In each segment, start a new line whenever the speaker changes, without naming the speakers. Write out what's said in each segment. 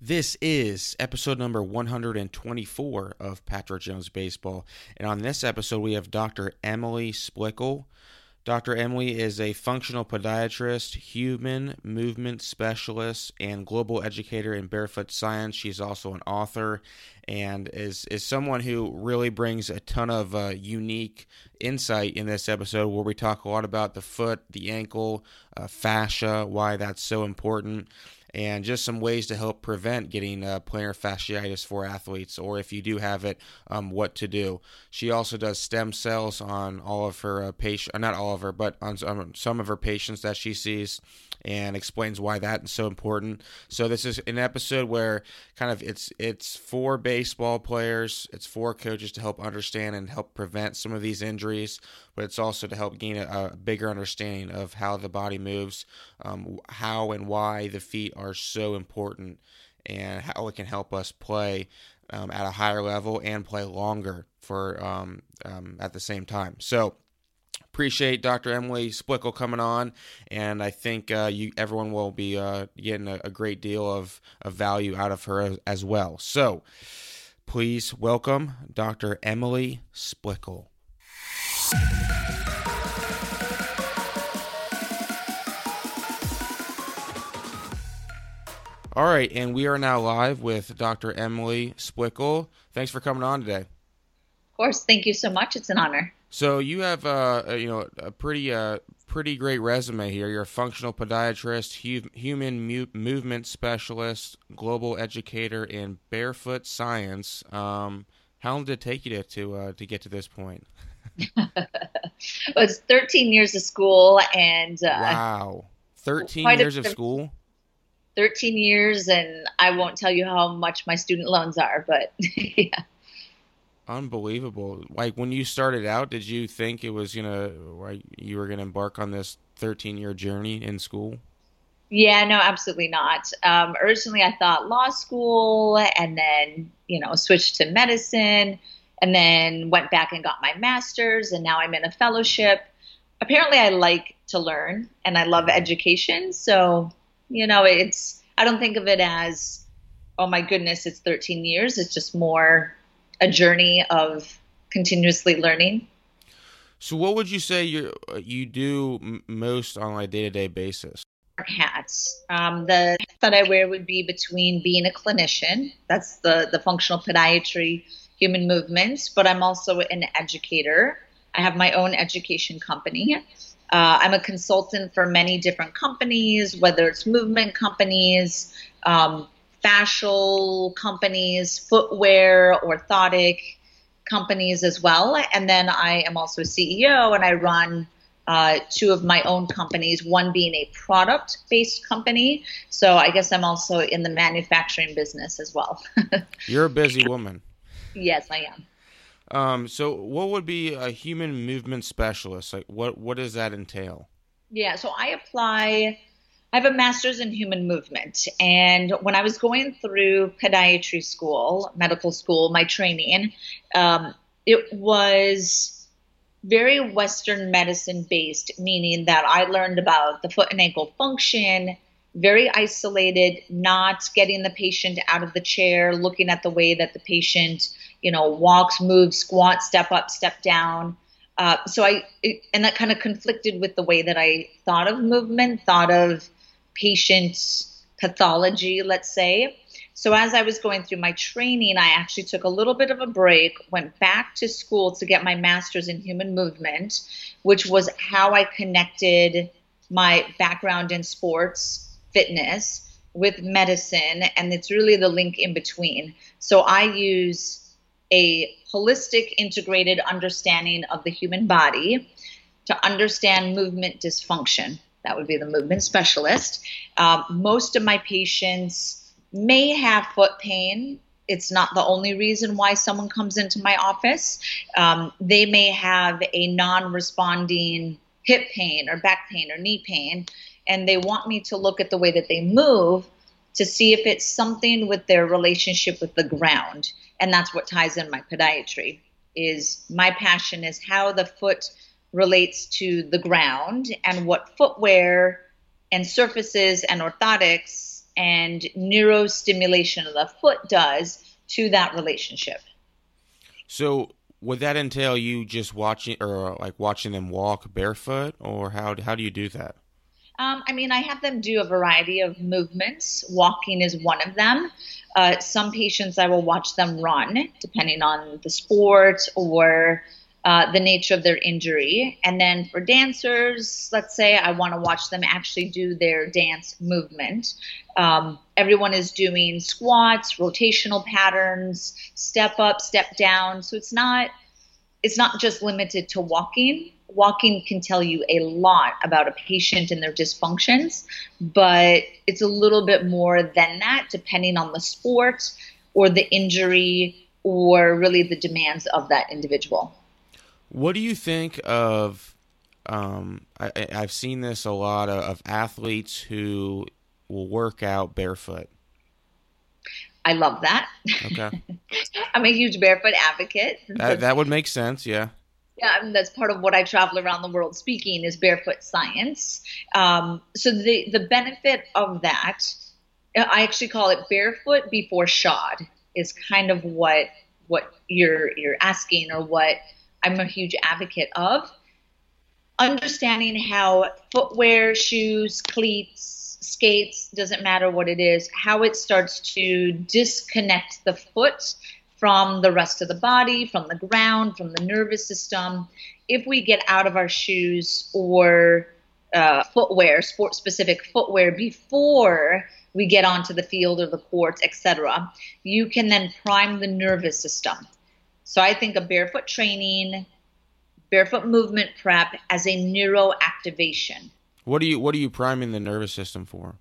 This is episode number 124 of Patrick Jones Baseball. And on this episode, we have Dr. Emily Splichal. Dr. Emily is a functional podiatrist, human movement specialist, and global educator in barefoot science. She's also an author and is, is someone who really brings a ton of uh, unique insight in this episode where we talk a lot about the foot, the ankle, uh, fascia, why that's so important and just some ways to help prevent getting uh, plantar fasciitis for athletes, or if you do have it, um, what to do. She also does stem cells on all of her uh, patients, uh, not all of her, but on some, some of her patients that she sees and explains why that is so important. So this is an episode where kind of it's it's for baseball players, it's for coaches to help understand and help prevent some of these injuries, but it's also to help gain a, a bigger understanding of how the body moves, um, how and why the feet are so important, and how it can help us play um, at a higher level and play longer for um, um at the same time. So appreciate Dr. Emily Splichal coming on, and I think uh, you everyone will be uh, getting a, a, great deal of, of value out of her as, as well. So, please welcome Dr. Emily Splichal. All right, and we are now live with Dr. Emily Splichal. Thanks for coming on today.
Of course, thank you so much. It's an honor.
So you have uh, a, you know a pretty uh, pretty great resume here. You're a functional podiatrist, hu- human mu- movement specialist, global educator in barefoot science. Um, how long did it take you to to, uh, to get to this point?
Well, it's 13 years of school and uh,
wow, 13 years of school.
13 years, and I won't tell you how much my student loans are, but yeah.
Unbelievable. Like when you started out, did you think it was gonna like you were gonna embark on this 13 year journey in school?
Yeah, no, absolutely not. Um, originally, I thought law school, and then you know switched to medicine, and then went back and got my master's, and now I'm in a fellowship. Apparently, I like to learn, and I love education. So, you know, it's I don't think of it as, oh my goodness, it's 13 years. It's just more a journey of continuously learning.
So, what would you say you you do m- most on a day to day basis?
Hats. Um, the hat that I wear would be between being a clinician, that's the the functional podiatry, human movements, but I'm also an educator. I have my own education company. Uh, I'm a consultant for many different companies, whether it's movement companies, um, companies, footwear, orthotic companies as well. And then I am also a CEO and I run uh, two of my own companies, one being a product based company. So I guess I'm also in the manufacturing business as well.
You're a busy woman.
Yes, I am.
Um, so what would be a human movement specialist? Like what what does that entail?
Yeah, so I apply I have a master's in human movement. And when I was going through podiatry school, medical school, my training, um, it was very Western medicine based, meaning that I learned about the foot and ankle function, very isolated, not getting the patient out of the chair, looking at the way that the patient, you know, walks, moves, squats, step up, step down. Uh, so I, it, and that kind of conflicted with the way that I thought of movement, thought of patient pathology, let's say. So as I was going through my training, I actually took a little bit of a break, went back to school to get my master's in human movement, which was how I connected my background in sports, fitness, with medicine, and it's really the link in between. So I use a holistic, integrated understanding of the human body to understand movement dysfunction. That would be the movement specialist. Um, most of my patients may have foot pain. It's not the only reason why someone comes into my office. Um, they may have a non responding hip pain or back pain or knee pain, and they want me to look at the way that they move to see if it's something with their relationship with the ground. And that's what ties in my podiatry is my passion is how the foot relates to the ground and what footwear and surfaces and orthotics and neurostimulation of the foot does to that relationship.
So would that entail you just watching or like watching them walk barefoot or how how do you do that?
Um, I mean, I have them do a variety of movements. Walking is one of them. Uh, some patients I will watch them run, depending on the sport or uh, the nature of their injury. And then for dancers, let's say I want to watch them actually do their dance movement. Um, everyone is doing squats, rotational patterns, step up, step down. So it's not it's not just limited to walking. Walking can tell you a lot about a patient and their dysfunctions, but it's a little bit more than that, depending on the sport or the injury or really the demands of that individual.
What do you think of? Um, I, have seen this a lot of, of athletes who will work out barefoot.
I love that. Okay. I'm a huge barefoot advocate.
That, that would make sense, yeah.
Yeah, I mean, that's part of what I travel around the world speaking is barefoot science. Um, so the the benefit of that, I actually call it barefoot before shod, is kind of what what you're you're asking or what I'm a huge advocate of. Understanding how footwear, shoes, cleats, skates, doesn't matter what it is, how it starts to disconnect the foot from the rest of the body, from the ground, from the nervous system. If we get out of our shoes or uh, footwear, sport specific footwear, before we get onto the field or the court, etc., you can then prime the nervous system. So I think a barefoot training, barefoot movement prep as a neuroactivation.
What are you What are you priming the nervous system for?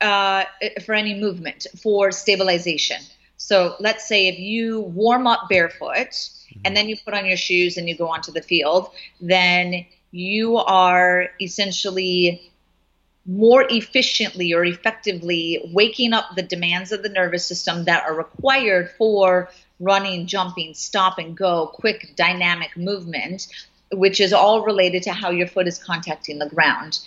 Uh, for any movement, for stabilization. So let's say if you warm up barefoot mm-hmm. and then you put on your shoes and you go onto the field, then you are essentially more efficiently or effectively waking up the demands of the nervous system that are required for running, jumping, stop and go, quick dynamic movement, which is all related to how your foot is contacting the ground.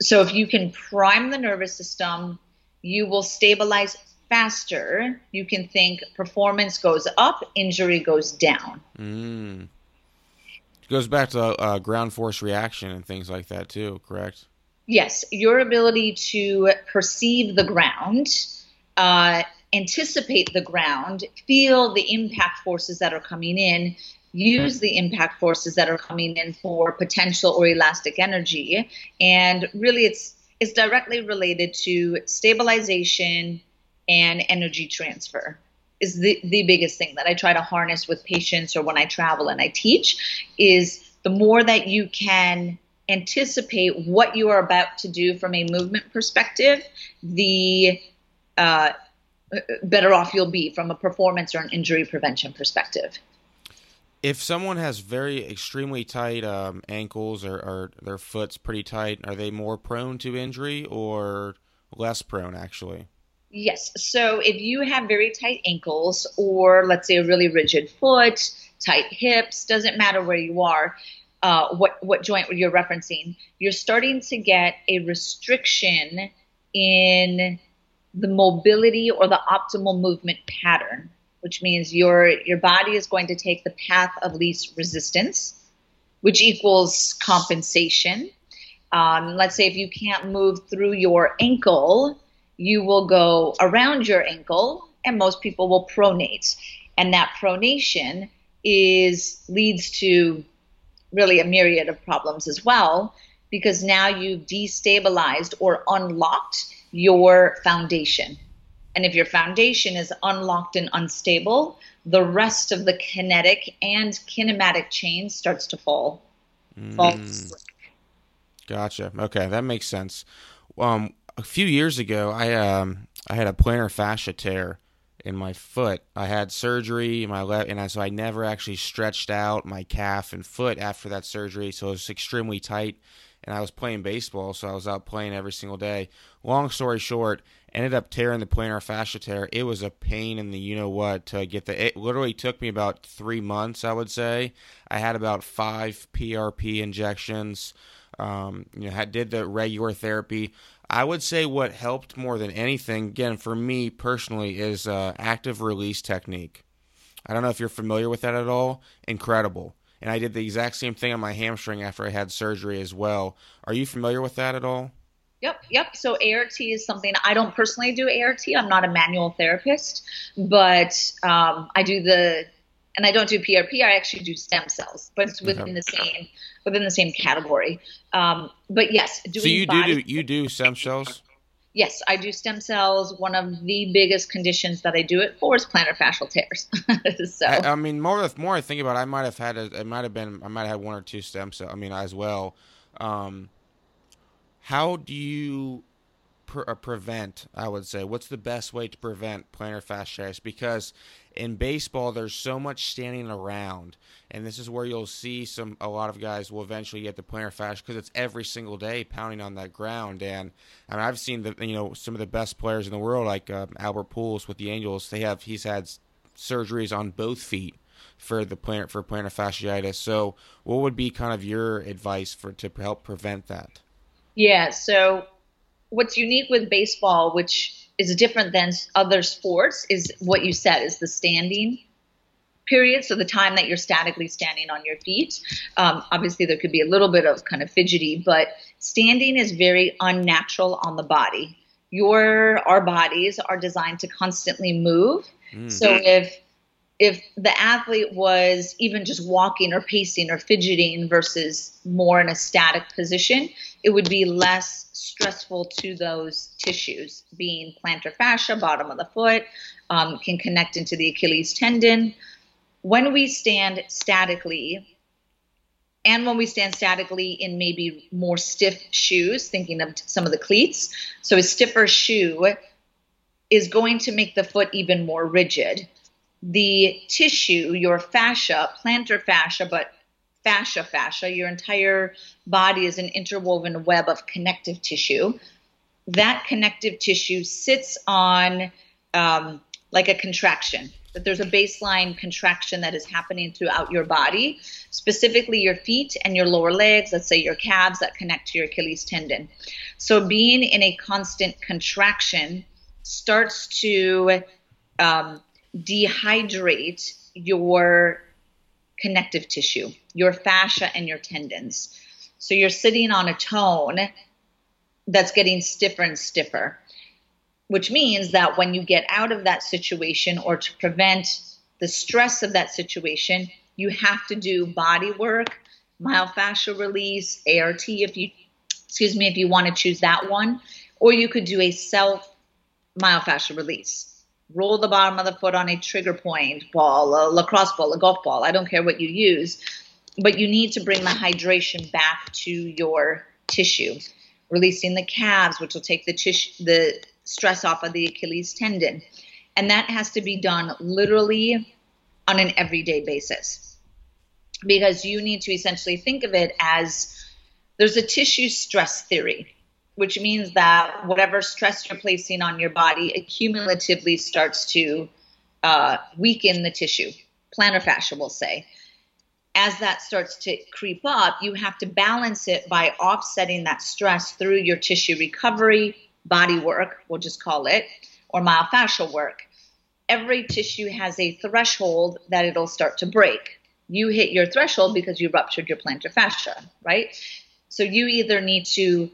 So if you can prime the nervous system, you will stabilize faster. You can think performance goes up, injury goes down.
Mm. It goes back to uh, ground force reaction and things like that too, correct?
Yes, your ability to perceive the ground uh, anticipate the ground, feel the impact forces that are coming in, use the impact forces that are coming in for potential or elastic energy. And really, it's it's directly related to stabilization and energy transfer is the, the biggest thing that I try to harness with patients or when I travel and I teach is the more that you can anticipate what you are about to do from a movement perspective, the uh, better off you'll be from a performance or an injury prevention perspective.
If someone has very extremely tight um, ankles or, or their foot's pretty tight, are they more prone to injury or less prone actually?
Yes. So if you have very tight ankles or let's say a really rigid foot, tight hips, doesn't matter where you are, uh, what what joint you're referencing, you're starting to get a restriction in the mobility or the optimal movement pattern, which means your your body is going to take the path of least resistance, which equals compensation. Um, let's say if you can't move through your ankle, you will go around your ankle, and most people will pronate, and that pronation is leads to really a myriad of problems as well because now you've destabilized or unlocked your foundation. And if your foundation is unlocked and unstable, the rest of the kinetic and kinematic chain starts to fall.
Mm. Gotcha. Okay, that makes sense. Um, a few years ago, I um, I had a plantar fascia tear in my foot. I had surgery in my left, and I, so I never actually stretched out my calf and foot after that surgery. So it was extremely tight and I was playing baseball, so I was out playing every single day. Long story short, ended up tearing the plantar fascia tear. It was a pain in the you know what to get the. It literally took me about three months, I would say. I had about five PRP injections. Um, you know, had did the regular therapy. I would say what helped more than anything, again, for me personally, is uh, active release technique. I don't know if you're familiar with that at all. Incredible. And I did the exact same thing on my hamstring after I had surgery as well. Are you familiar with that at all?
Yep, yep. So ART is something I don't personally do ART. I'm not a manual therapist, but um, I do the and I don't do PRP. I actually do stem cells, but it's within okay. the same within the same category. Um, but yes,
so you body- do, do you do stem cells?
Yes, I do stem cells. One of the biggest conditions that I do it for is plantar fascial tears. so
I, I, mean, more the more I think about, it, I might have had a, it might have been I might have had one or two stem cells. I mean, as well. Um, how do you pre- prevent? I would say, what's the best way to prevent plantar fasciitis? Because in baseball, there's so much standing around, and this is where you'll see some. A lot of guys will eventually get the plantar fascia because it's every single day pounding on that ground. And I mean, I've seen the you know some of the best players in the world, like uh, Albert Pujols with the Angels. They have he's had surgeries on both feet for the plantar for plantar fasciitis. So, what would be kind of your advice for to help prevent that?
Yeah. So, what's unique with baseball, which is different than other sports is what you said is the standing period. So the time that you're statically standing on your feet. Um, obviously there could be a little bit of kind of fidgety but standing is very unnatural on the body. Your our bodies are designed to constantly move. Mm. so if if the athlete was even just walking or pacing or fidgeting versus more in a static position, it would be less stressful to those tissues, being plantar fascia, bottom of the foot, um, can connect into the Achilles tendon. When we stand statically, and when we stand statically in maybe more stiff shoes, thinking of some of the cleats, so a stiffer shoe is going to make the foot even more rigid the tissue, your fascia, plantar fascia, but fascia fascia, your entire body is an interwoven web of connective tissue. That connective tissue sits on um, like a contraction. That there's a baseline contraction that is happening throughout your body, specifically your feet and your lower legs, let's say your calves that connect to your Achilles tendon. So, being in a constant contraction starts to um, dehydrate your connective tissue, your fascia and your tendons. So you're sitting on a tone that's getting stiffer and stiffer, which means that when you get out of that situation or to prevent the stress of that situation, you have to do body work, myofascial release, ART if you excuse me if you want to choose that one, or you could do a self myofascial release roll the bottom of the foot on a trigger point ball, a lacrosse ball, a golf ball. I don't care what you use, but you need to bring the hydration back to your tissue. Releasing the calves, which will take the tissue, the stress off of the Achilles tendon, and that has to be done literally on an everyday basis because you need to essentially think of it as there's a tissue stress theory which means that whatever stress you're placing on your body accumulatively starts to uh, weaken the tissue, plantar fascia, we'll say. As that starts to creep up, you have to balance it by offsetting that stress through your tissue recovery, body work, we'll just call it, or myofascial work. Every tissue has a threshold that it'll start to break. You hit your threshold because you ruptured your plantar fascia, right? So you either need to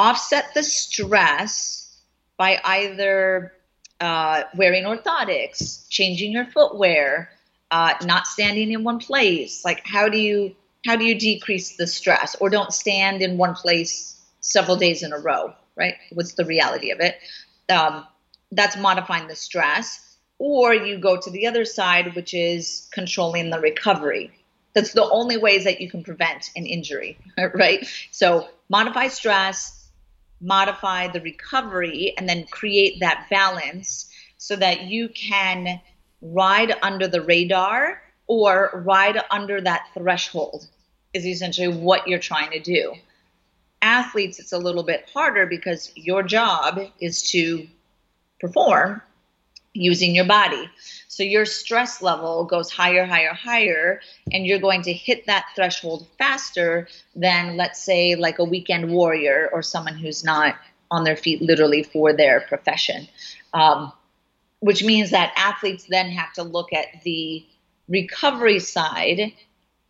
offset the stress by either uh, wearing orthotics, changing your footwear, uh, not standing in one place. Like how do you how do you decrease the stress, or don't stand in one place several days in a row? Right? What's the reality of it? Um, that's modifying the stress. Or you go to the other side, which is controlling the recovery. That's the only ways that you can prevent an injury, right? So modify stress, modify the recovery and then create that balance so that you can ride under the radar or ride under that threshold is essentially what you're trying to do. Athletes, it's a little bit harder because your job is to perform using your body. So your stress level goes higher, higher, higher, and you're going to hit that threshold faster than, let's say, like a weekend warrior or someone who's not on their feet literally for their profession. Um, which means that athletes then have to look at the recovery side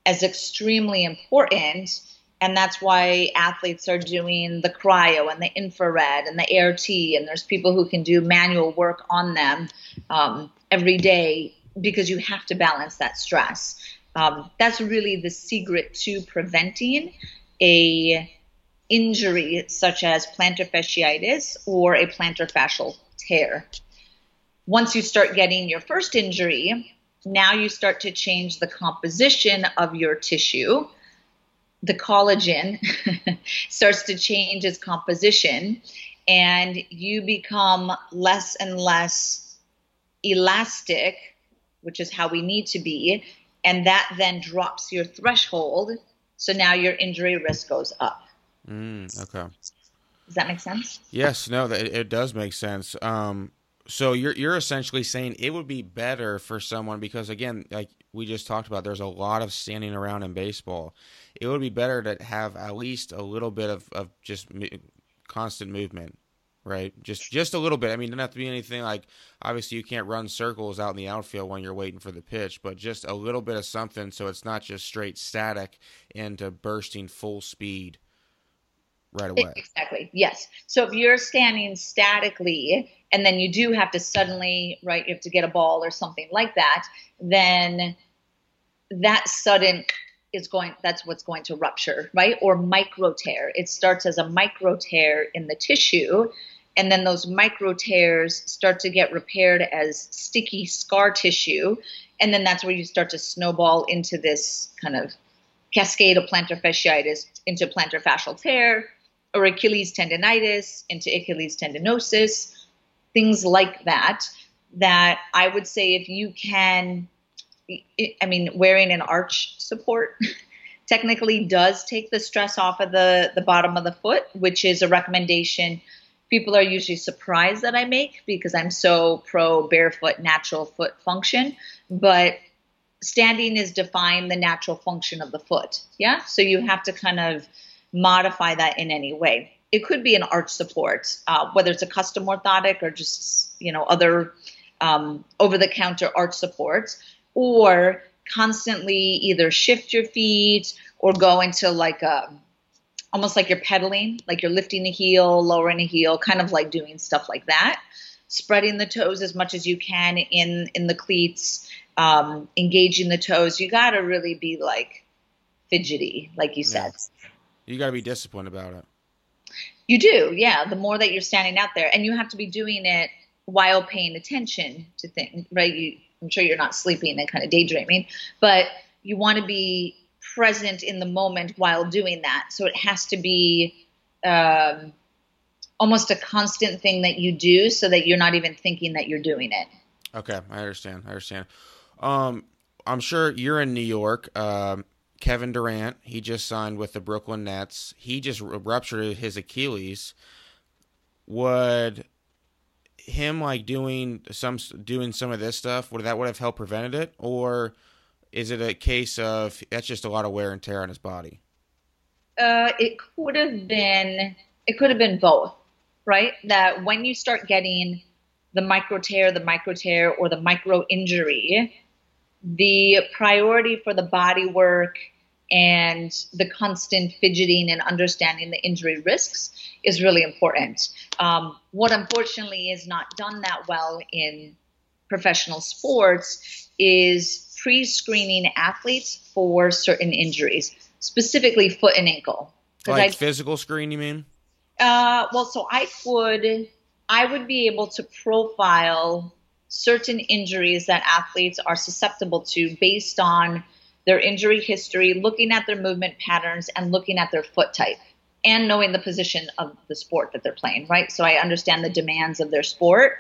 as extremely important. And that's why athletes are doing the cryo and the infrared and the ART, and there's people who can do manual work on them um, every day because you have to balance that stress. Um, that's really the secret to preventing a injury such as plantar fasciitis or a plantar fascial tear. Once you start getting your first injury, now you start to change the composition of your tissue. The collagen starts to change its composition, and you become less and less elastic, which is how we need to be. And that then drops your threshold. So now your injury risk goes up.
Mm, okay.
Does that make sense?
Yes, no, it, it does make sense. Um, so you're you're essentially saying it would be better for someone because again, like we just talked about, there's a lot of standing around in baseball. It would be better to have at least a little bit of, of just constant movement, right? Just just a little bit. I mean, it doesn't have to be anything like obviously you can't run circles out in the outfield when you're waiting for the pitch, but just a little bit of something so it's not just straight static into bursting full speed right away.
Exactly. Yes. So if you're standing statically and then you do have to suddenly, right, you have to get a ball or something like that, then that sudden is going that's what's going to rupture, right? Or micro tear. It starts as a micro tear in the tissue and then those micro tears start to get repaired as sticky scar tissue and then that's where you start to snowball into this kind of cascade of plantar fasciitis into plantar fascial tear or Achilles tendonitis into Achilles tendinosis, things like that. That I would say if you can, I mean, wearing an arch support technically does take the stress off of the, the bottom of the foot, which is a recommendation people are usually surprised that I make because I'm so pro barefoot natural foot function. But standing is define the natural function of the foot. Yeah. So you have to kind of modify that in any way. It could be an arch support, uh, whether it's a custom orthotic or just you know other um, over-the-counter arch supports, or constantly either shift your feet or go into like a almost like you're pedaling, like you're lifting a heel, lowering a heel, kind of like doing stuff like that. Spreading the toes as much as you can in in the cleats, um, engaging the toes. You got to really be like fidgety, like you said.
You got to be disciplined about it.
You do, yeah. The more that you're standing out there, and you have to be doing it while paying attention to things, right? You, I'm sure you're not sleeping and kind of daydreaming, but you want to be present in the moment while doing that. So it has to be um, almost a constant thing that you do, so that you're not even thinking that you're doing it.
Okay, I understand. I understand. Um, I'm sure you're in New York. Um, Kevin Durant, he just signed with the Brooklyn Nets. He just ruptured his Achilles. Would him like doing some doing some of this stuff would that would have helped prevented it, or is it a case of that's just a lot of wear and tear on his body?
Uh, it could have been. It could have been both, right? That when you start getting the micro tear, the micro tear, or the micro injury, the priority for the body work and the constant fidgeting and understanding the injury risks is really important. Um, what unfortunately is not done that well in professional sports is pre screening athletes for certain injuries, specifically foot and ankle.
Like I, physical screen, you mean?
Uh, well, so I would I would be able to profile certain injuries that athletes are susceptible to based on their injury history, looking at their movement patterns, and looking at their foot type and knowing the position of the sport that they're playing, right? So I understand the demands of their sport.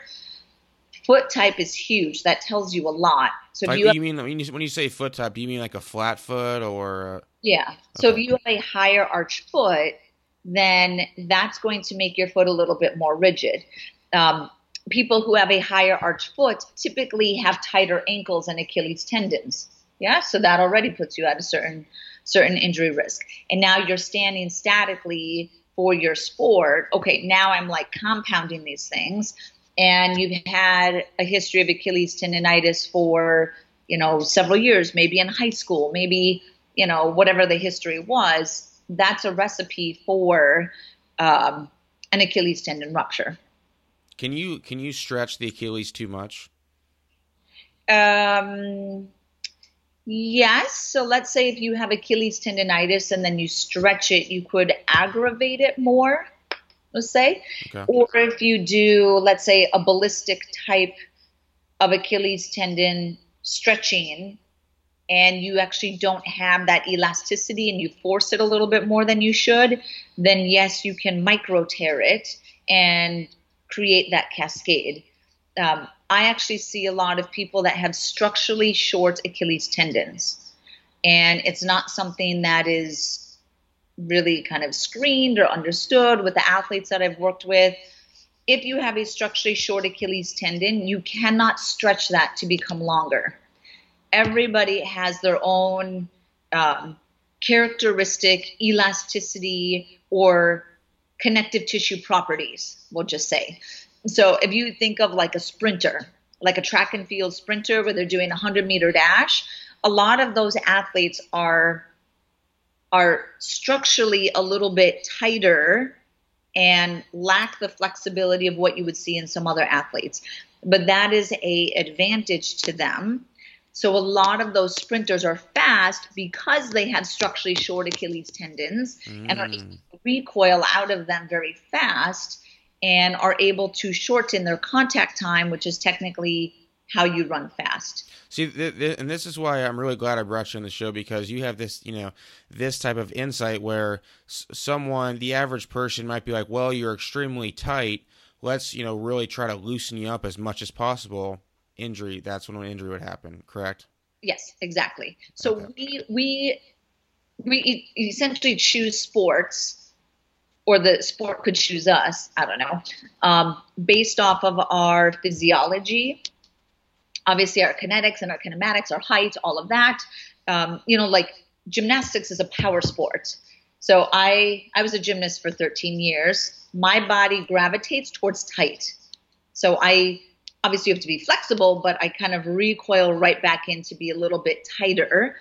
Foot type is huge. That tells you a lot. So
like, you, have, you mean when you say foot type, do you mean like a flat foot or?
Yeah. Okay. So if you have a higher arch foot, then that's going to make your foot a little bit more rigid. Um, people who have a higher arch foot typically have tighter ankles and Achilles tendons. Yeah, so that already puts you at a certain certain injury risk. And now you're standing statically for your sport, okay, now I'm like compounding these things, and you've had a history of Achilles tendonitis for, you know, several years, maybe in high school, maybe, you know, whatever the history was, that's a recipe for um, an Achilles tendon rupture.
Can you can you stretch the Achilles too much?
Um, yes. So let's say if you have Achilles tendonitis and then you stretch it, you could aggravate it more. Let's say, okay. or if you do, let's say, a ballistic type of Achilles tendon stretching, and you actually don't have that elasticity and you force it a little bit more than you should, then yes, you can micro tear it and create that cascade. Um, I actually see a lot of people that have structurally short Achilles tendons, and it's not something that is really kind of screened or understood with the athletes that I've worked with. If you have a structurally short Achilles tendon, you cannot stretch that to become longer. Everybody has their own um, characteristic elasticity or connective tissue properties, we'll just say. So if you think of like a sprinter, like a track and field sprinter where they're doing a 100 meter dash, a lot of those athletes are are structurally a little bit tighter and lack the flexibility of what you would see in some other athletes. But that is a advantage to them so a lot of those sprinters are fast because they have structurally short Achilles tendons mm. and are able mm. to recoil out of them very fast and are able to shorten their contact time, which is technically how you run fast.
See, th- th- and this is why I'm really glad I brought you on the show because you have this, you know, this type of insight where s- someone, the average person, might be like, "Well, you're extremely tight. Let's, you know, really try to loosen you up as much as possible." injury, that's when an injury would happen, correct?
Yes, exactly. So okay. we we we essentially choose sports, or the sport could choose us. I don't know, um, based off of our physiology, obviously our kinetics and our kinematics, our height, all of that. Um, you know, like gymnastics is a power sport. So I I was a gymnast for 13 years. My body gravitates towards tight. So I obviously you have to be flexible, but I kind of recoil right back in to be a little bit tighter.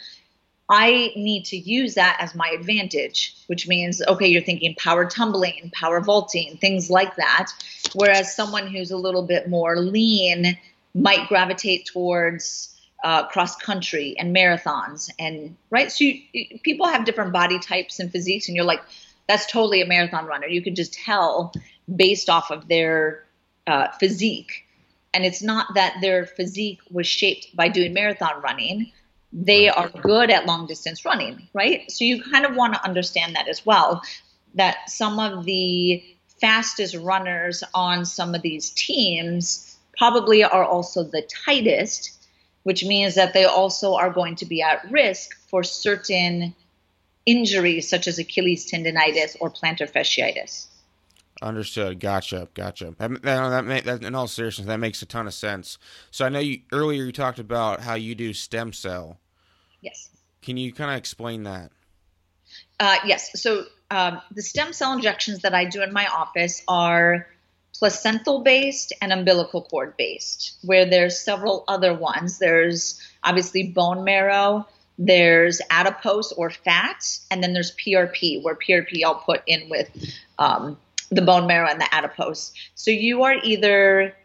I need to use that as my advantage, which means, okay, you're thinking power tumbling, power vaulting, things like that. Whereas someone who's a little bit more lean might gravitate towards uh, cross country and marathons. And right, so you, people have different body types and physiques, and you're like, that's totally a marathon runner. You can just tell based off of their uh, physique and it's not that their physique was shaped by doing marathon running they are good at long distance running right? So you kind of want to understand that as well that some of the fastest runners on some of these teams probably are also the tightest which means that they also are going to be at risk for certain injuries such as achilles tendonitis or plantar fasciitis
Understood. Gotcha. Gotcha. That, that, that, that, in all seriousness, that makes a ton of sense. So I know you earlier you talked about how you do stem cell.
Yes.
Can you kind of explain that?
Uh, yes. So um, the stem cell injections that I do in my office are placental based and umbilical cord based, where there's several other ones. There's obviously bone marrow. There's adipose or fat, and then there's PRP, where PRP I'll put in with um, the bone marrow and the adipose. So you are either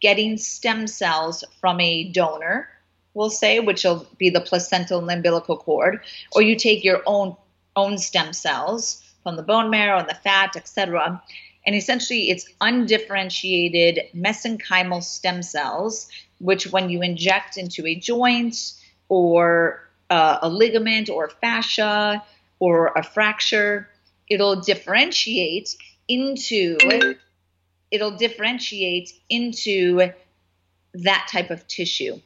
getting stem cells from a donor, we'll say, which will be the placental and umbilical cord, or you take your own own stem cells from the bone marrow and the fat, etc. And essentially, it's undifferentiated mesenchymal stem cells, which when you inject into a joint or uh, a ligament or fascia or a fracture, it'll differentiate into it'll differentiate into that type of tissue.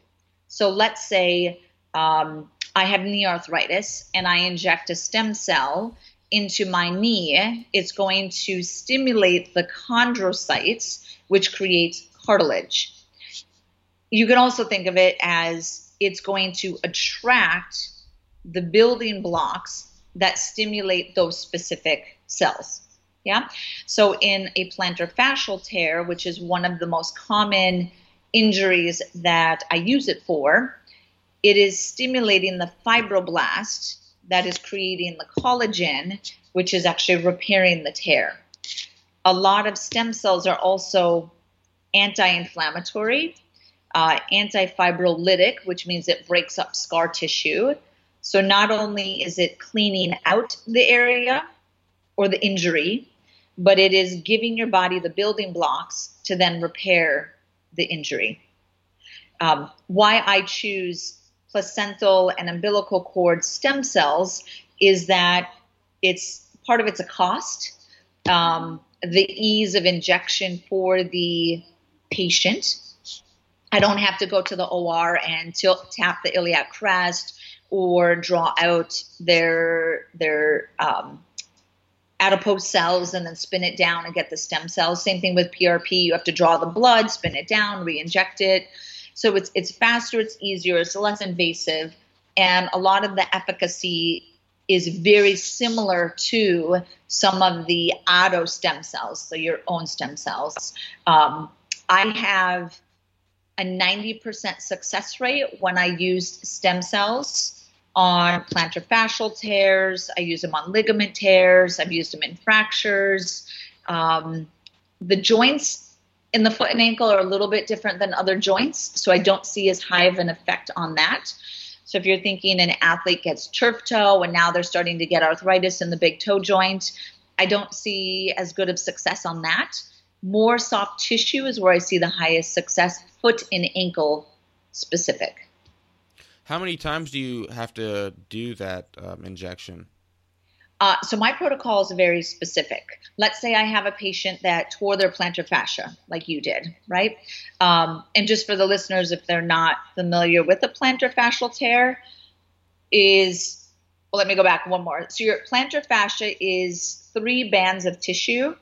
So let's say um, I have knee arthritis and I inject a stem cell into my knee, it's going to stimulate the chondrocytes, which creates cartilage. You can also think of it as it's going to attract the building blocks that stimulate those specific cells. Yeah. So in a plantar fascial tear, which is one of the most common injuries that I use it for, it is stimulating the fibroblast that is creating the collagen, which is actually repairing the tear. A lot of stem cells are also anti inflammatory, uh, anti fibrolytic, which means it breaks up scar tissue. So not only is it cleaning out the area or the injury, but it is giving your body the building blocks to then repair the injury. Um, why I choose placental and umbilical cord stem cells is that it's part of it's a cost, um, the ease of injection for the patient. I don't have to go to the OR and tilt, tap the iliac crest or draw out their their um, adipose cells and then spin it down and get the stem cells. Same thing with PRP. You have to draw the blood, spin it down, re-inject it. So it's it's faster, it's easier, it's less invasive, and a lot of the efficacy is very similar to some of the auto stem cells, so your own stem cells. Um, I have a 90% success rate when I use stem cells on plantar fascial tears. I use them on ligament tears. I've used them in fractures. Um, the joints in the foot and ankle are a little bit different than other joints, so I don't see as high of an effect on that. So if you're thinking an athlete gets turf toe and now they're starting to get arthritis in the big toe joint, I don't see as good of success on that. More soft tissue is where I see the highest success, foot and ankle specific.
How many times do you have to do that um, injection?
Uh, so my protocol is very specific. Let's say I have a patient that tore their plantar fascia, like you did, right? Um, and just for the listeners, if they're not familiar with the plantar fascial tear, is well, let me go back one more. So your plantar fascia is three bands of tissue,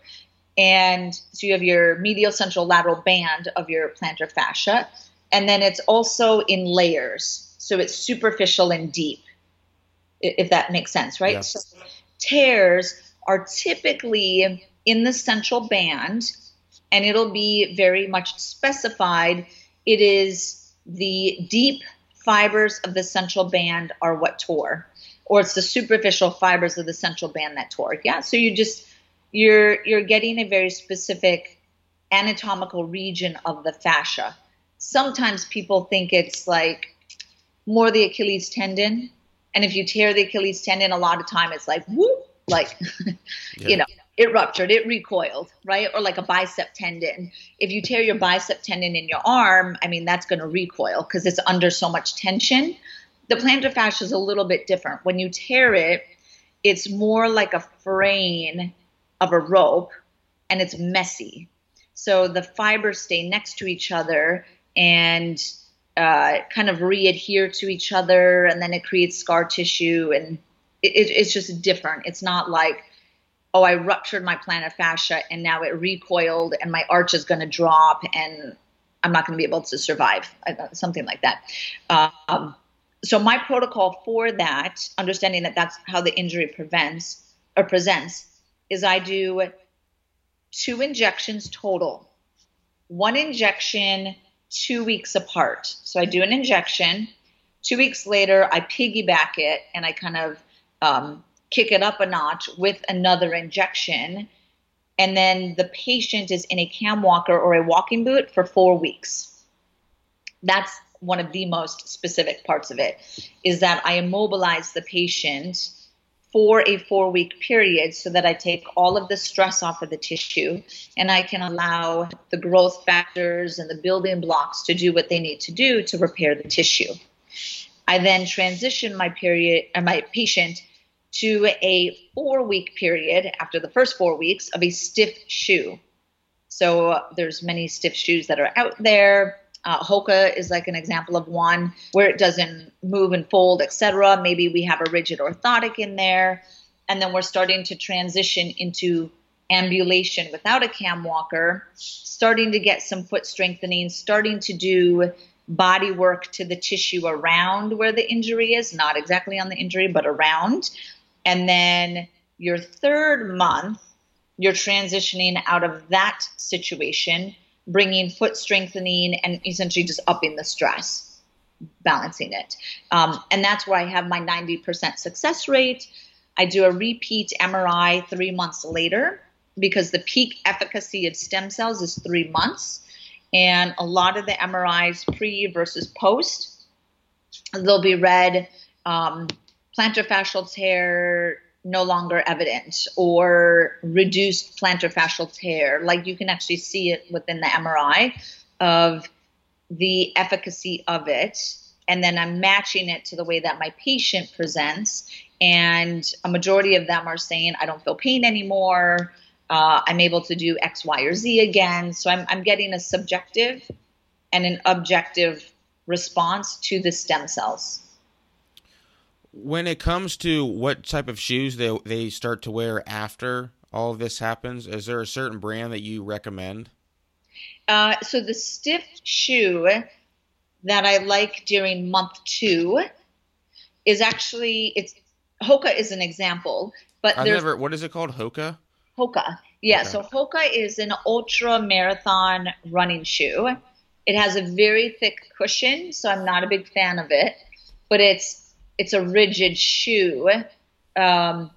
and so you have your medial central lateral band of your plantar fascia, and then it's also in layers. So it's superficial and deep, if that makes sense, right? Yeah. So tears are typically in the central band and it'll be very much specified. It is the deep fibers of the central band are what tore, or it's the superficial fibers of the central band that tore. Yeah, so you just you're you're getting a very specific anatomical region of the fascia. Sometimes people think it's like more the Achilles tendon and if you tear the Achilles tendon, a lot of time it's like whoop, like yeah. you know, it ruptured, it recoiled, right? Or like a bicep tendon. If you tear your bicep tendon in your arm, I mean that's going to recoil because it's under so much tension. The plantar fascia is a little bit different. When you tear it, it's more like a fraying of a rope and it's messy. So the fibers stay next to each other and uh, kind of re-adhere to each other, and then it creates scar tissue, and it, it, it's just different. It's not like, oh, I ruptured my plantar fascia and now it recoiled, and my arch is going to drop, and I'm not going to be able to survive, something like that. Um, so my protocol for that, understanding that that's how the injury prevents or presents, is I do two injections total. One injection two weeks apart. So I do an injection. Two weeks later, I piggyback it and I kind of um, kick it up a notch with another injection. And then the patient is in a cam walker or a walking boot for four weeks. That's one of the most specific parts of it is that I immobilize the patient for a four week period so that I take all of the stress off of the tissue and I can allow the growth factors and the building blocks to do what they need to do to repair the tissue. I then transition my period uh, my patient to a four week period after the first four weeks of a stiff shoe. So there's many stiff shoes that are out there. Uh, Hoka is like an example of one where it doesn't move and fold, etc. Maybe we have a rigid orthotic in there, and then we're starting to transition into ambulation without a cam walker, starting to get some foot strengthening, starting to do body work to the tissue around where the injury is, not exactly on the injury, but around. And then your third month you're transitioning out of that situation, bringing foot strengthening and essentially just upping the stress, balancing it. Um, and that's where I have my 90% success rate. I do a repeat MRI three months later because the peak efficacy of stem cells is three months. And a lot of the MRIs pre versus post, they'll be read um, plantar fascial tear no longer evident or reduced plantar fascial tear. Like you can actually see it within the MRI of the efficacy of it. And then I'm matching it to the way that my patient presents. And a majority of them are saying, I don't feel pain anymore. Uh, I'm able to do X, Y, or Z again. So I'm, I'm getting a subjective and an objective response to the stem cells.
When it comes to what type of shoes they, they start to wear after all of this happens, is there a certain brand that you recommend?
Uh, so the stiff shoe that I like during month two is actually it's Hoka is an example, but
I've never. What is it called? Hoka.
Hoka. Yeah,
Okay.
so Hoka is an ultra marathon running shoe. It has a very thick cushion, so I'm not a big fan of it, but it's it's a rigid shoe, um,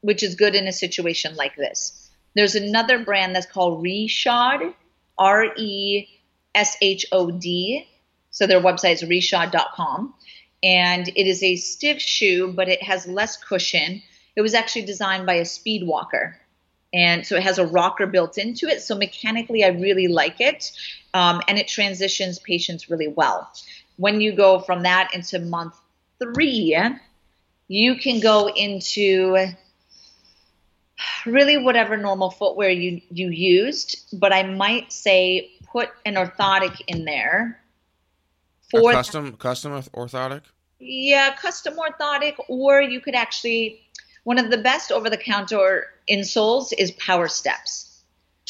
which is good in a situation like this. There's another brand that's called Reshod, R E S H O D. So their website is reshod.com. And it is a stiff shoe, but it has less cushion. It was actually designed by a speed walker and so it has a rocker built into it. So mechanically, I really like it, um, and it transitions patients really well. When you go from that into month three, you can go into really whatever normal footwear you you used, but I might say put an orthotic in there
A
for
custom custom orthotic.
yeah, custom orthotic, or you could actually, one of the best over the counter insoles is Power Steps.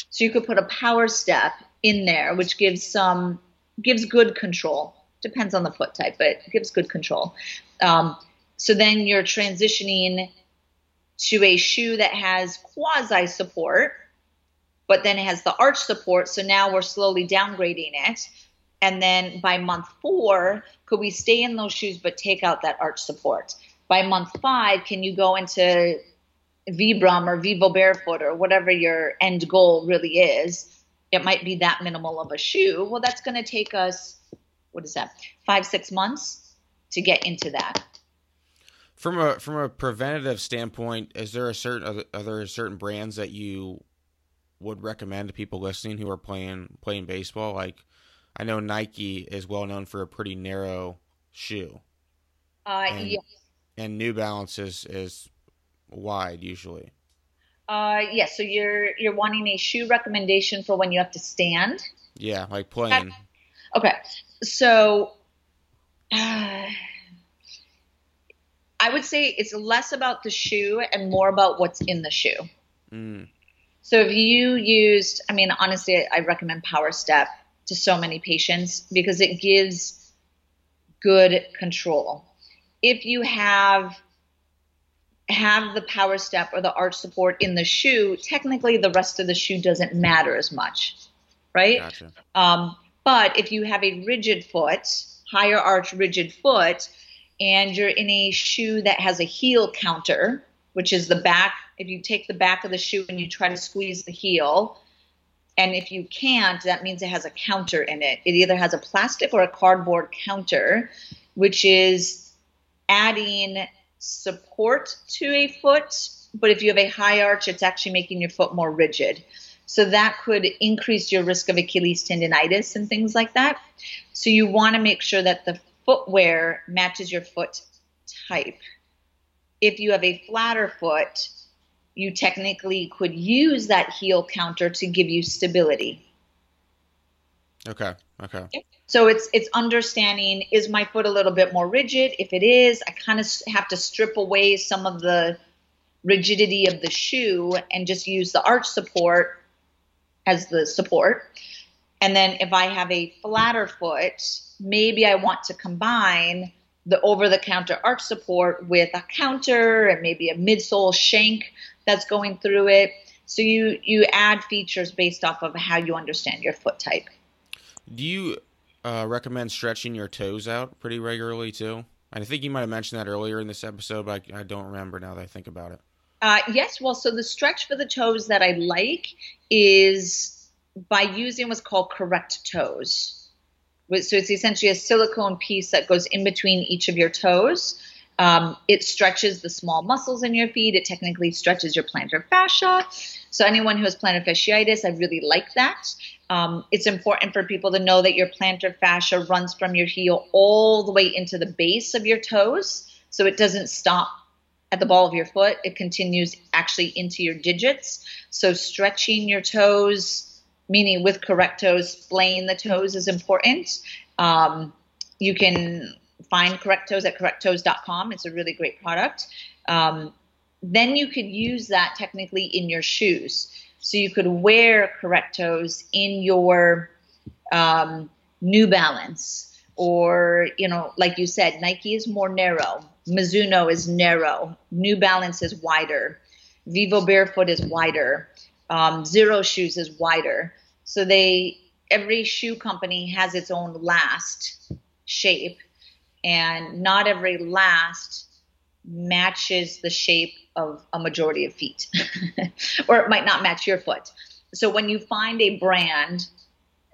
So you could put a Power Step in there, which gives some, gives good control. Depends on the foot type, but gives good control. Um, so then you're transitioning to a shoe that has quasi support, but then it has the arch support. So now we're slowly downgrading it. And then by month four, could we stay in those shoes but take out that arch support? By month five, can you go into Vibram or Vivo Barefoot or whatever your end goal really is? It might be that minimal of a shoe. Well, that's going to take us, what is that, five, six months to get into that.
From a from a preventative standpoint, is there a certain are there- certain brands that you would recommend to people listening who are playing playing baseball? Like, I know Nike is well known for a pretty narrow shoe,
Uh,
And-
yeah.
and New Balance is is wide usually.
Uh, yeah, so you're you're wanting a shoe recommendation for when you have to stand.
Yeah, like playing.
Okay, so uh, I would say it's less about the shoe and more about what's in the shoe.
Mm,
So if you used, I mean, honestly, I recommend Power Step to so many patients because it gives good control. If you have have the power step or the arch support in the shoe, technically the rest of the shoe doesn't matter as much, right?
gotcha.
Um, but if you have a rigid foot, higher arch rigid foot, and you're in a shoe that has a heel counter, which is the back, if you take the back of the shoe and you try to squeeze the heel, and if you can't, that means it has a counter in it. It either has a plastic or a cardboard counter, which is adding support to a foot. But if you have a high arch, it's actually making your foot more rigid. So that could increase your risk of Achilles tendonitis and things like that. So you want to make sure that the footwear matches your foot type. If you have a flatter foot, you technically could use that heel counter to give you stability.
Okay, okay.
So it's it's understanding is my foot a little bit more rigid? If it is, I kind of have to strip away some of the rigidity of the shoe and just use the arch support as the support. And then if I have a flatter foot, maybe I want to combine the over the counter arch support with a counter and maybe a midsole shank that's going through it. So you you add features based off of how you understand your foot type.
Do you uh, recommend stretching your toes out pretty regularly too? I think you might have mentioned that earlier in this episode, but I, I don't remember now that I think about it.
Uh, yes, well, so the stretch for the toes that I like is by using what's called correct toes. So it's essentially a silicone piece that goes in between each of your toes. Um, it stretches the small muscles in your feet. It technically stretches your plantar fascia. So anyone who has plantar fasciitis, I really like that. Um, it's important for people to know that your plantar fascia runs from your heel all the way into the base of your toes. So it doesn't stop at the ball of your foot. It continues actually into your digits. So stretching your toes, meaning with correct toes, splaying the toes is important. Um, you can find correct toes at correcttoes.com. It's a really great product. Um, then you could use that technically in your shoes. So you could wear correct toes in your um, New Balance, or you know, like you said, Nike is more narrow. Mizuno is narrow. New Balance is wider. Vivo Barefoot is wider. Um, Xero shoes is wider. So they every shoe company has its own last shape, and not every last matches the shape of a majority of feet, or it might not match your foot. So when you find a brand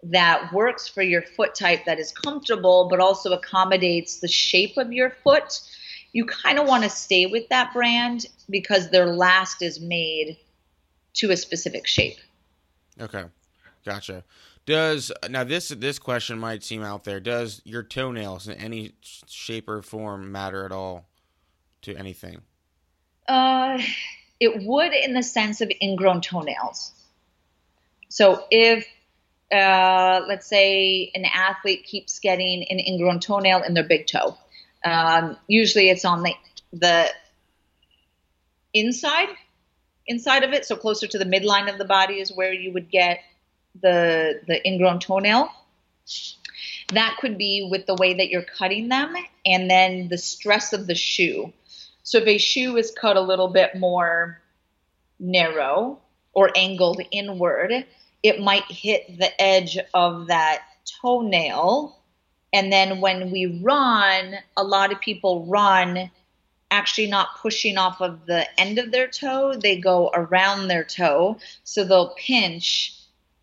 that works for your foot type that is comfortable but also accommodates the shape of your foot, you kind of want to stay with that brand because their last is made to a specific shape.
Okay. Gotcha. Does now this this question might seem out there. Does your toenails in any shape or form matter at all to anything?
Uh, it would in the sense of ingrown toenails. So if uh, let's say an athlete keeps getting an ingrown toenail in their big toe, um, usually it's on the the inside inside of it, so closer to the midline of the body is where you would get the the ingrown toenail. That could be with the way that you're cutting them, and then the stress of the shoe. So if a shoe is cut a little bit more narrow or angled inward, it might hit the edge of that toenail. And then when we run, a lot of people run actually not pushing off of the end of their toe, they go around their toe. So they'll pinch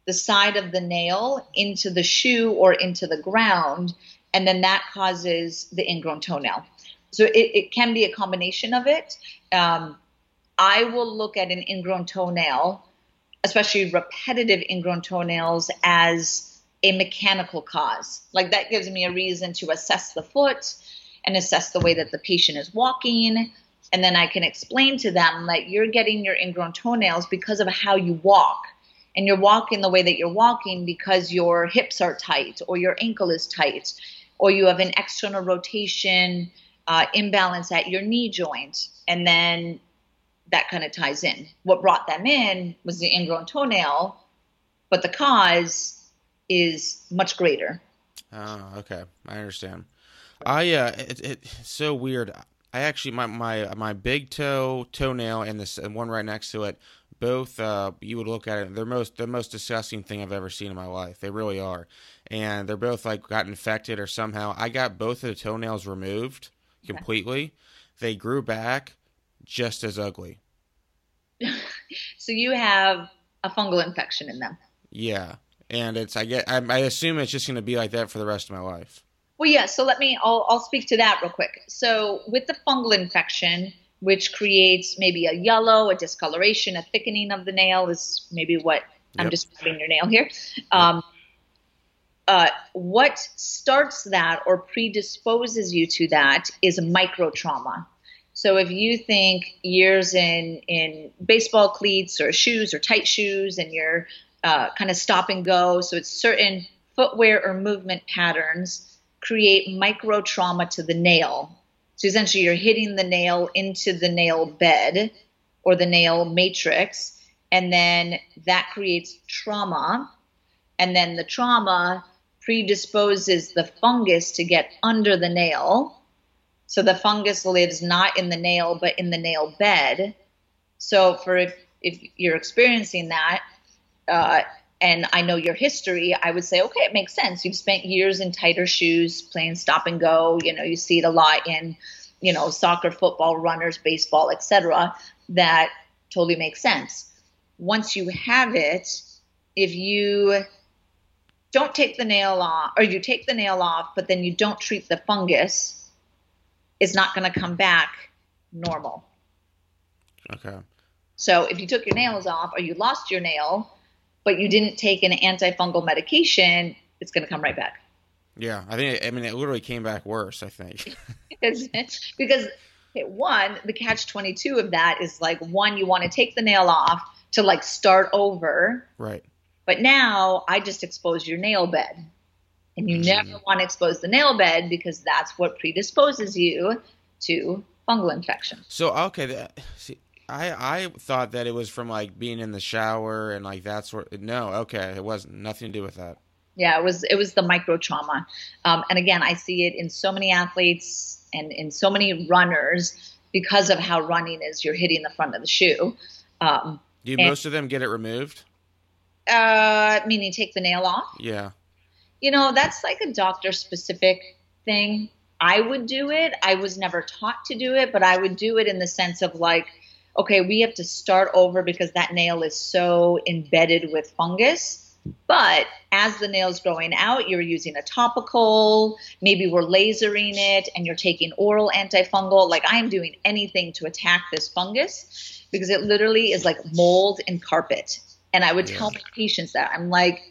the side of the nail into the shoe or into the ground, and then that causes the ingrown toenail. So it, it can be a combination of it. Um, I will look at an ingrown toenail, especially repetitive ingrown toenails, as a mechanical cause. Like that gives me a reason to assess the foot and assess the way that the patient is walking. And then I can explain to them that you're getting your ingrown toenails because of how you walk. And you're walking the way that you're walking because your hips are tight or your ankle is tight or you have an external rotation uh, imbalance at your knee joint, and then that kind of ties in. What brought them in was the ingrown toenail, but the cause is much greater.
Oh, okay, I understand. I uh, it, it, it's so weird. I actually my my my big toe toenail and this and one right next to it both uh, you would look at it they're most the most disgusting thing I've ever seen in my life. They really are. And they're both like got infected or somehow I got both of the toenails removed completely. They grew back just as ugly.
so you have a fungal infection in them.
Yeah, and it's I get I, I assume it's just going to be like that for the rest of my life.
Well, yeah. So let me I'll I'll speak to that real quick. So with the fungal infection, which creates maybe a yellow, a discoloration, a thickening of the nail is maybe what I'm describing your nail here. Um, uh, what starts that or predisposes you to that is micro trauma. So if you think years in in baseball cleats or shoes or tight shoes and you're uh, kind of stop and go, so it's certain footwear or movement patterns create micro trauma to the nail. So essentially, you're hitting the nail into the nail bed or the nail matrix, and then that creates trauma, and then the trauma predisposes the fungus to get under the nail. So the fungus lives not in the nail, but in the nail bed. So for if you're experiencing that, uh, and I know your history, I would say, okay, it makes sense. You've spent years in tighter shoes playing stop and go. You know, you see it a lot in, you know, soccer, football, runners, baseball, etc. That totally makes sense. Once you have it, if you don't take the nail off, or you take the nail off, but then you don't treat the fungus, it's not going to come back normal.
Okay.
So if you took your nails off or you lost your nail, but you didn't take an antifungal medication, it's going to come right back.
Yeah, I think I mean it literally came back worse. I think
because one, the catch twenty two of that is like one, you want to take the nail off to like start over,
right?
But now I just expose your nail bed, and you mm-hmm. never want to expose the nail bed because that's what predisposes you to fungal infection.
So okay, see, I I thought that it was from like being in the shower and like that sort. No, okay, it wasn't nothing to do with that.
Yeah, it was it was the micro trauma, um, and again, I see it in so many athletes and in so many runners because of how running is. You're hitting the front of the shoe. Um,
do and, most of them get it removed?
Uh, meaning take the nail off.
Yeah.
You know, that's like a doctor specific thing. I would do it. I was never taught to do it, but I would do it in the sense of like okay, we have to start over because that nail is so embedded with fungus. But as the nail's growing out, you're using a topical, maybe we're lasering it, and you're taking oral antifungal. Like I'm doing anything to attack this fungus because it literally is like mold and carpet. And I would yeah. tell my patients that I'm like,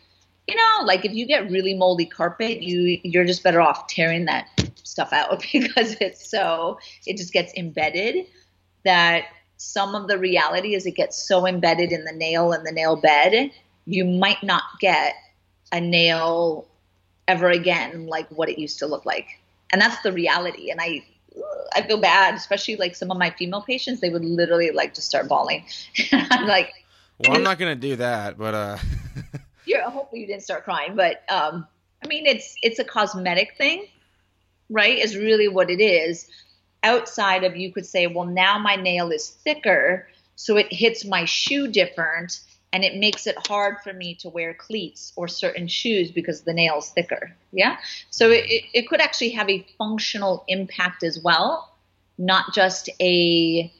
you know, like if you get really moldy carpet, you you're just better off tearing that stuff out because it's so it just gets embedded that some of the reality is it gets so embedded in the nail and the nail bed, you might not get a nail ever again like what it used to look like. And that's the reality. And I I feel bad, especially like some of my female patients, they would literally like to start bawling. I'm like
Well, I'm not gonna do that, but uh
Yeah, hopefully you didn't start crying. But um I mean it's it's a cosmetic thing, right? Is really what it is outside of you could say, well, now my nail is thicker, so it hits my shoe different and it makes it hard for me to wear cleats or certain shoes because the nail's thicker. Yeah. So it, it, could actually have a functional impact as well, not just a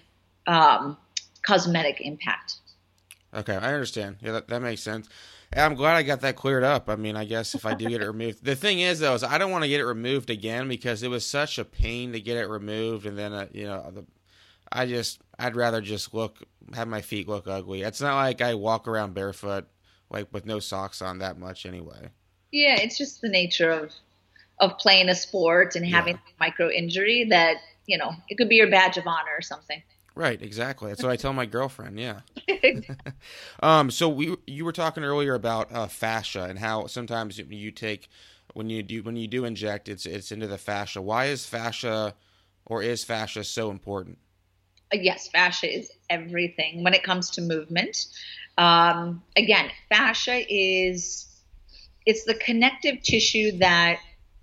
um, cosmetic impact.
Okay, I understand. Yeah, that, that makes sense. I'm glad I got that cleared up. I mean, I guess if I do get it removed, the thing is though, is I don't want to get it removed again because it was such a pain to get it removed, and then uh, you know, the, I just I'd rather just look have my feet look ugly. It's not like I walk around barefoot like with no socks on that much anyway.
Yeah, it's just the nature of of playing a sport and having yeah. micro injury that you know it could be your badge of honor or something.
Right, exactly. That's what I tell my girlfriend. Yeah. um. So we you were talking earlier about uh, fascia and how sometimes you take when you do when you do inject it's it's into the fascia. Why is fascia or is fascia so important?
Uh, yes, fascia is everything when it comes to movement. Um, again, fascia is it's the connective tissue that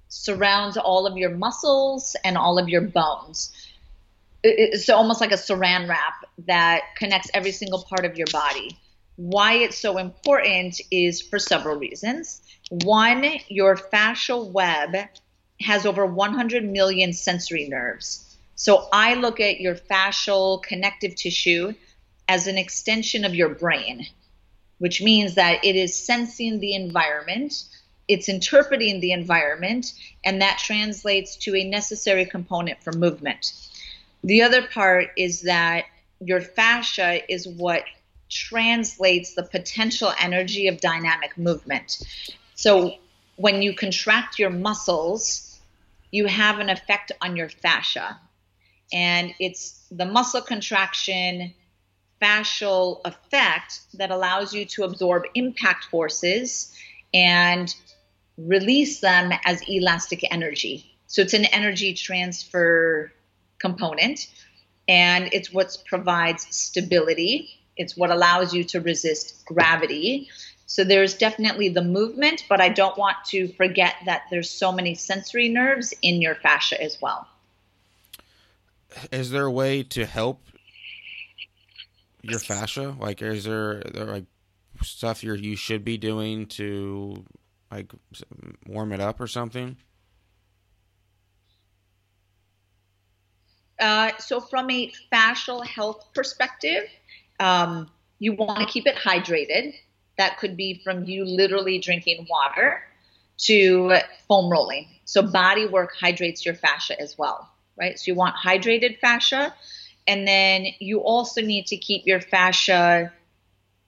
surrounds all of your muscles and all of your bones it's almost like a saran wrap that connects every single part of your body. Why it's so important is for several reasons. One, your fascial web has over 100 million sensory nerves. So I look at your fascial connective tissue as an extension of your brain, which means that it is sensing the environment, it's interpreting the environment, and that translates to a necessary component for movement. The other part is that your fascia is what translates the potential energy of dynamic movement. So when you contract your muscles, you have an effect on your fascia. And it's the muscle contraction fascial effect that allows you to absorb impact forces and release them as elastic energy. So it's an energy transfer component, and it's what provides stability. It's what allows you to resist gravity. So there's definitely the movement, but I don't want to forget that there's so many sensory nerves in your fascia as well.
Is there a way to help your fascia? Like, is there, there like stuff you you should be doing to like warm it up or something?
Uh, so, from a fascial health perspective, um, you want to keep it hydrated. That could be from you literally drinking water to foam rolling. So, body work hydrates your fascia as well, right? So, you want hydrated fascia. And then you also need to keep your fascia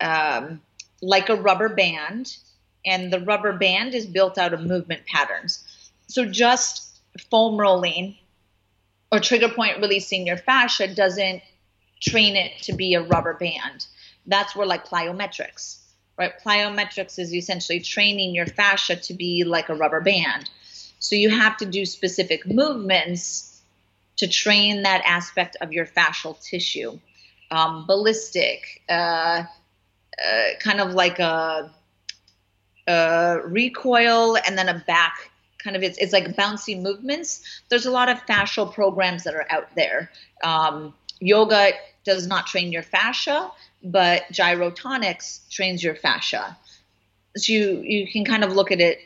um, like a rubber band. And the rubber band is built out of movement patterns. So, just foam rolling or trigger point releasing your fascia doesn't train it to be a rubber band. That's where like plyometrics, right? Plyometrics is essentially training your fascia to be like a rubber band. So you have to do specific movements to train that aspect of your fascial tissue. Um, ballistic, uh, uh, kind of like a, a recoil and then a back kind of it's, it's like bouncy movements. There's a lot of fascial programs that are out there. Um, yoga does not train your fascia, but gyrotonics trains your fascia. So you you can kind of look at it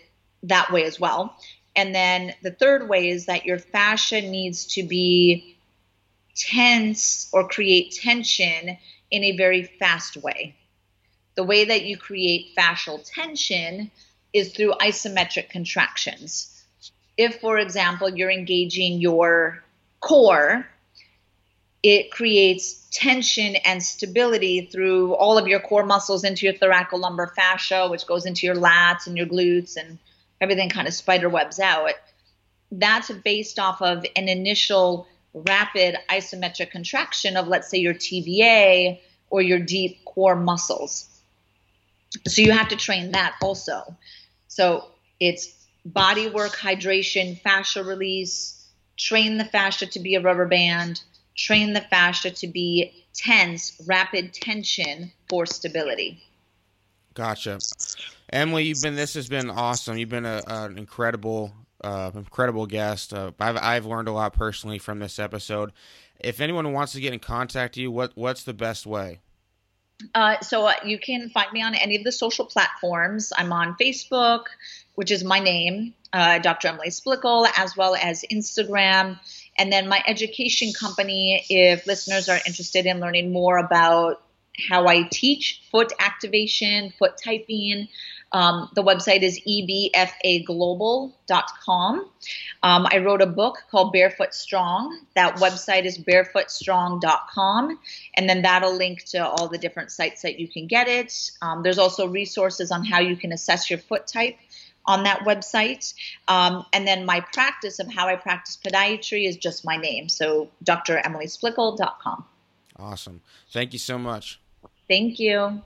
that way as well. And then the third way is that your fascia needs to be tense or create tension in a very fast way. The way that you create fascial tension is through isometric contractions. If, for example, you're engaging your core, it creates tension and stability through all of your core muscles into your thoracolumbar fascia, which goes into your lats and your glutes, and everything kind of spider webs out. That's based off of an initial rapid isometric contraction of, let's say, your TVA or your deep core muscles. So you have to train that also. So it's body work, hydration, fascia release, train the fascia to be a rubber band, train the fascia to be tense, rapid tension for stability.
Gotcha. Emily, you've been this has been awesome. You've been a, an incredible uh, incredible guest. Uh, I've I've learned a lot personally from this episode. If anyone wants to get in contact with you, what what's the best way?
Uh, so uh, you can find me on any of the social platforms. I'm on Facebook, which is my name, uh, Dr. Emily Splichal, as well as Instagram. And then my education company, if listeners are interested in learning more about how I teach foot activation, foot typing, um, the website is ebfaglobal.com. Um, I wrote a book called Barefoot Strong. That website is barefootstrong.com. And then that'll link to all the different sites that you can get it. Um, there's also resources on how you can assess your foot type on that website. Um, and then my practice of how I practice podiatry is just my name. So dremilysplichal.com.
Awesome. Thank you so much.
Thank you.